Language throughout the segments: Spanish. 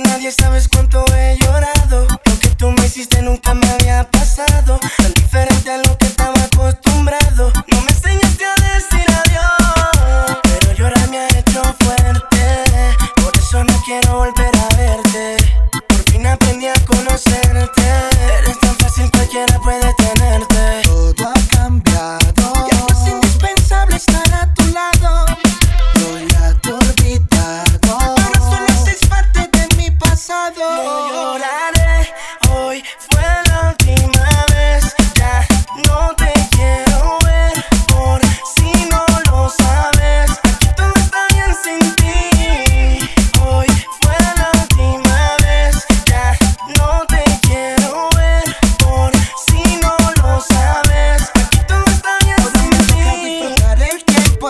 nadie sabes cuánto he llorado. Lo que tú me hiciste nunca me había pasado. Tan diferente a lo que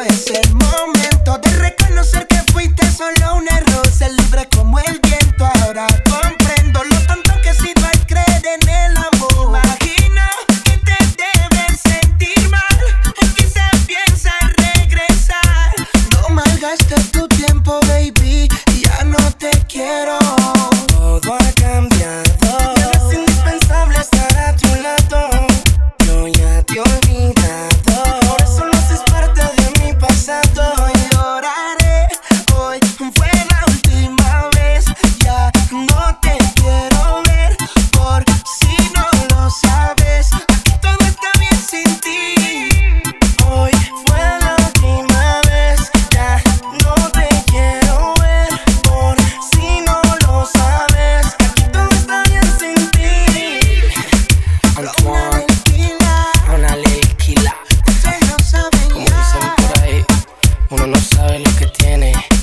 reflejo. lo que tiene.